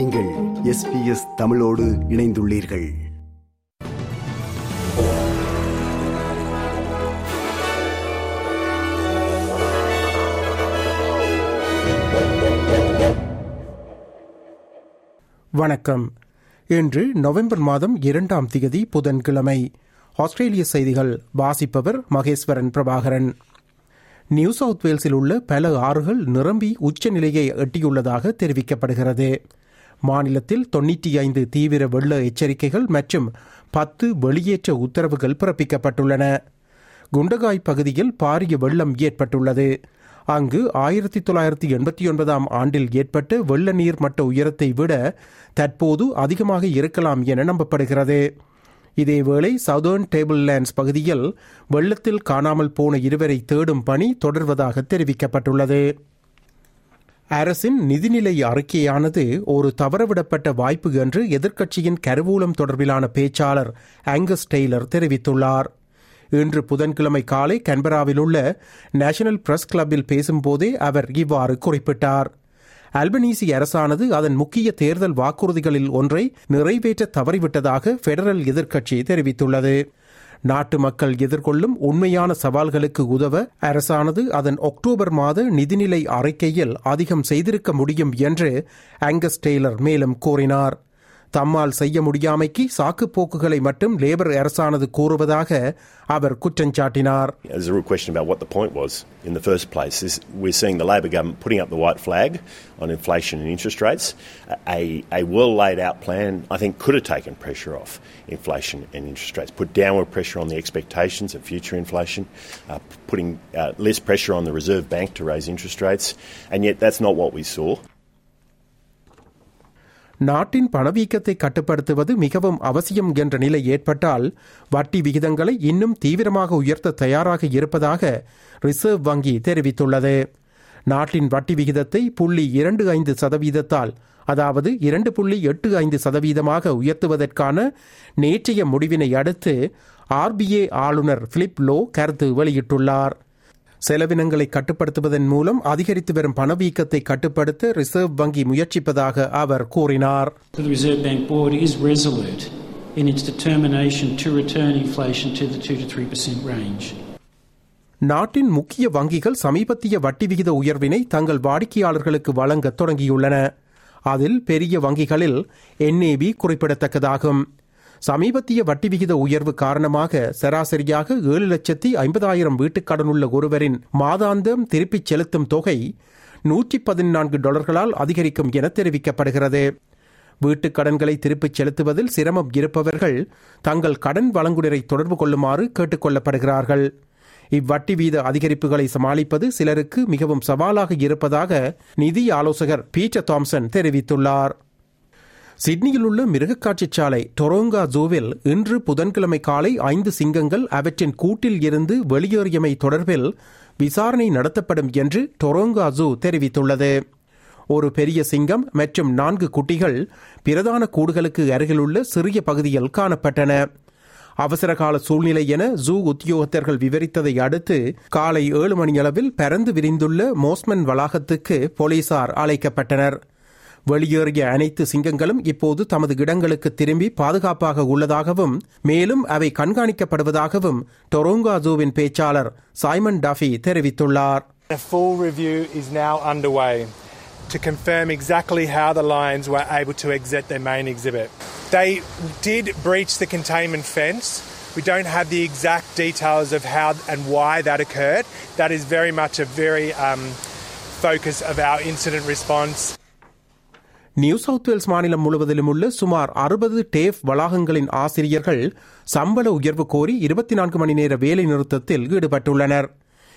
நீங்கள் எஸ்பிஎஸ் தமிழோடு இணைந்துள்ளீர்கள். வணக்கம். இன்று நவம்பர் மாதம் இரண்டாம் திகதி புதன்கிழமை. ஆஸ்திரேலிய செய்திகள் வாசிப்பவர் மகேஸ்வரன் பிரபாகரன். நியூ சவுத் வேல்ஸில் உள்ள பல ஆறுகள் நிரம்பி உச்சநிலையை எட்டியுள்ளதாக தெரிவிக்கப்படுகிறது. மாநிலத்தில் தொன்னூற்றி ஐந்து தீவிர வெள்ள எச்சரிக்கைகள் மற்றும் பத்து வெளியேற்ற உத்தரவுகள் பிறப்பிக்கப்பட்டுள்ளன. குண்டகாய் பகுதியில் பாரிய வெள்ளம் ஏற்பட்டுள்ளது. அங்கு ஆயிரத்தி தொள்ளாயிரத்தி எண்பத்தி ஒன்பதாம் ஆண்டில் ஏற்பட்ட வெள்ள நீர் மட்ட உயரத்தை விட தற்போது அதிகமாக இருக்கலாம் என நம்பப்படுகிறது. இதேவேளை சவுதர்ன் டேபிள் லேண்ட்ஸ் பகுதியில் வெள்ளத்தில் காணாமல் போன இருவரை தேடும் பணி தொடர்வதாக தெரிவிக்கப்பட்டுள்ளது. அரசின் நிதிநிலை அறிக்கையானது ஒரு தவறவிடப்பட்ட வாய்ப்பு என்று எதிர்க்கட்சியின் கருவூலம் தொடர்பிலான பேச்சாளர் ஆங்கஸ் டெய்லர் தெரிவித்துள்ளார். இன்று புதன்கிழமை காலை கன்பராவில் உள்ள நேஷனல் பிரஸ் கிளப்பில் பேசும்போதே அவர் இவ்வாறு குறிப்பிட்டார். அல்பனீசி அரசானது அதன் முக்கிய தேர்தல் வாக்குறுதிகளில் ஒன்றை நிறைவேற்ற தவறிவிட்டதாக பெடரல் எதிர்க்கட்சி தெரிவித்துள்ளது. நாட்டு மக்கள் எதிர்கொள்ளும் உண்மையான சவால்களுக்கு உதவ அரசானது அதன் அக்டோபர் மாத நிதிநிலை அறிக்கையில் அதிகம் செய்திருக்க முடியும் என்று ஆங்கஸ் டெய்லர் மேலும் கூறினார். தம்மால் செய்ய முடியாமைக்கு சாக்கு போக்குகளை மட்டும் லேபர் அரசானது கூறுவதாக அவர் குற்றஞ்சாட்டினார் There's a real question about what the point was in the first place. Is we're seeing the Labor government putting up the white flag on inflation and interest rates. A, a well laid out plan, I think, could have taken pressure off inflation and interest rates, put downward pressure on the expectations of future inflation, uh, putting uh, less pressure on the Reserve Bank to raise interest rates, and yet that's not what we saw. நாட்டின் பணவீக்கத்தை கட்டுப்படுத்துவது மிகவும் அவசியம் என்ற நிலை ஏற்பட்டால் வட்டி விகிதங்களை இன்னும் தீவிரமாக உயர்த்த தயாராக இருப்பதாக ரிசர்வ் வங்கி தெரிவித்துள்ளது. நாட்டின் வட்டி விகிதத்தை புள்ளி இரண்டு ஐந்து சதவீதத்தால் அதாவது இரண்டு புள்ளி எட்டு ஐந்து சதவீதமாக உயர்த்துவதற்கான நேற்றைய முடிவினை அடுத்து ஆர்பிஐ ஆளுநர் பிலிப் லோ கருத்து வெளியிட்டுள்ளார். செலவினங்களை கட்டுப்படுத்துவதன் மூலம் அதிகரித்து வரும் பணவீக்கத்தை கட்டுப்படுத்த ரிசர்வ் வங்கி முயற்சிப்பதாக அவர் கூறினார். The Reserve Bank Board is resolute in its determination to return inflation to the 2 to 3% range. நாட்டின் முக்கிய வங்கிகள் சமீபத்திய வட்டி விகித உயர்வினை தங்கள் வாடிக்கையாளர்களுக்கு வழங்க தொடங்கியுள்ளன. அதில் பெரிய வங்கிகளில் என்ஏபி குறிப்பிடத்தக்கதாகும். சமீபத்திய வட்டி விகித உயர்வு காரணமாக சராசரியாக ஏழு லட்சத்தி ஐம்பதாயிரம் வீட்டுக்கடனுள்ள ஒருவரின் மாதாந்தம் திருப்பிச் செலுத்தும் தொகை நூற்றி பதினான்கு டாலர்களால் அதிகரிக்கும் என தெரிவிக்கப்படுகிறது. வீட்டுக் கடன்களை திருப்பிச் செலுத்துவதில் சிரமம் இருப்பவர்கள் தங்கள் கடன் வழங்குனரை தொடர்பு கொள்ளுமாறு கேட்டுக் கொள்ளப்படுகிறார்கள் இவ்வட்டி வீத அதிகரிப்புகளை சமாளிப்பது சிலருக்கு மிகவும் சவாலாக இருப்பதாக நிதி ஆலோசகர் பீட்டர் தாம்சன் தெரிவித்துள்ளார். சிட்னியில் உள்ள மிருகக்காட்சி சாலை டொரோங்கா ஜூவில் இன்று புதன்கிழமை காலை ஐந்து சிங்கங்கள் அவற்றின் கூட்டில் இருந்து வெளியேறியமை தொடர்பில் விசாரணை நடத்தப்படும் என்று டொரோங்கா ஜூ தெரிவித்துள்ளது. ஒரு பெரிய சிங்கம் மற்றும் நான்கு குட்டிகள் பிரதான கூடுகளுக்கு அருகிலுள்ள சிறிய பகுதியில் காணப்பட்டன. அவசரகால சூழ்நிலை என ஜூ உத்தியோகத்தர்கள் விவரித்ததை அடுத்து காலை ஏழு மணியளவில் பரந்து விரிந்துள்ள மோஸ்மன் வளாகத்துக்கு போலீசார் அழைக்கப்பட்டனர். வெளியேறிய அனைத்து சிங்கங்களும் இப்போது தமது இடங்களுக்கு திரும்பி பாதுகாப்பாக உள்ளதாகவும் மேலும் அவை கண்காணிக்கப்படுவதாகவும் டொரோங்கா ஜூவின் பேச்சாளர் சைமன் டஃபி தெரிவித்துள்ளார் A full review is now underway to confirm exactly how the lions were able to exit their main exhibit. They did breach the containment fence. We don't have the exact details of how and why that occurred. That is very much a very um, focus of our incident response. New South Wales மாநிலம் முழுவதிலும் உள்ள சுமார் அறுபது டேஃப் வளாகங்களின் ஆசிரியர்கள் சம்பள உயர்வு கோரி இருபத்தி நான்கு மணி நேர வேலை நிறுத்தத்தில் ஈடுபட்டுள்ளனர்.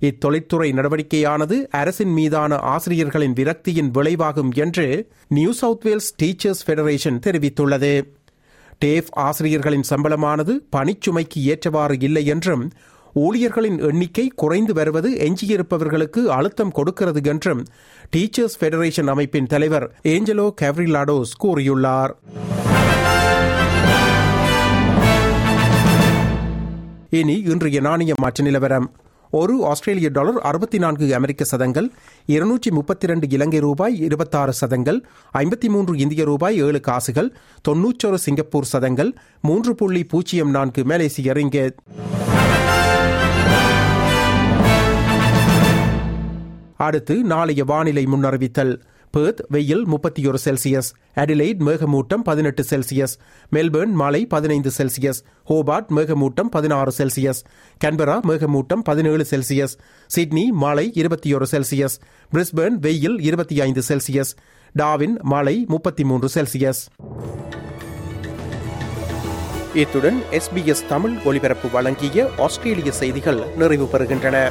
இத்தொழிற்துறை நடவடிக்கையானது அரசின் மீதான ஆசிரியர்களின் விரக்தியின் விளைவாகும் என்று New South Wales Teachers Federation தெரிவித்துள்ளது. டேஃப் ஆசிரியர்களின் சம்பளமானது பணிச்சுமைக்கு ஏற்றவாறு இல்லை என்றும் ஊழியர்களின் எண்ணிக்கை குறைந்து வருவது எஞ்சியிருப்பவர்களுக்கு அழுத்தம் கொடுக்கிறது என்றும் டீச்சர்ஸ் ஃபெடரேஷன் அமைப்பின் தலைவர் ஏஞ்சலோ கேவ்ரிலாடோஸ் கூறியுள்ளார். இனி இன்றைய நாணய மாற்ற நிலவரம். ஒரு ஆஸ்திரேலிய டாலர் அறுபத்தி நான்கு அமெரிக்க சதங்கள் இருநூற்றி முப்பத்தி இரண்டு இலங்கை ரூபாய் இருபத்தாறு சதங்கள் ஐம்பத்தி மூன்று இந்திய ரூபாய் ஏழு காசுகள் தொன்னூற்றொரு சிங்கப்பூர் சதங்கள் மூன்று புள்ளி பூஜ்ஜியம் நான்கு மலேசிய ரிங்கெட். அடுத்து நாளைய வானிலை முன்னறிவித்தல். பேர்த் வெயில் முப்பத்தி ஒரு செல்சியஸ். அடிலைட் மேகமூட்டம் பதினெட்டு செல்சியஸ். மெல்பர்ன் மழை பதினைந்து செல்சியஸ். ஹோபார்ட் மேகமூட்டம் பதினாறு செல்சியஸ். கன்பரா மேகமூட்டம் பதினேழு செல்சியஸ். சிட்னி மழை இருபத்தி ஒரு செல்சியஸ். பிரிஸ்பர்ன் வெயில் இருபத்தி ஐந்து செல்சியஸ். டாவின் மழை முப்பத்தி மூன்று செல்சியஸ். இத்துடன் எஸ்பிஎஸ் தமிழ் ஒலிபரப்பு வழங்கிய ஆஸ்திரேலிய செய்திகள் நிறைவு பெறுகின்றன.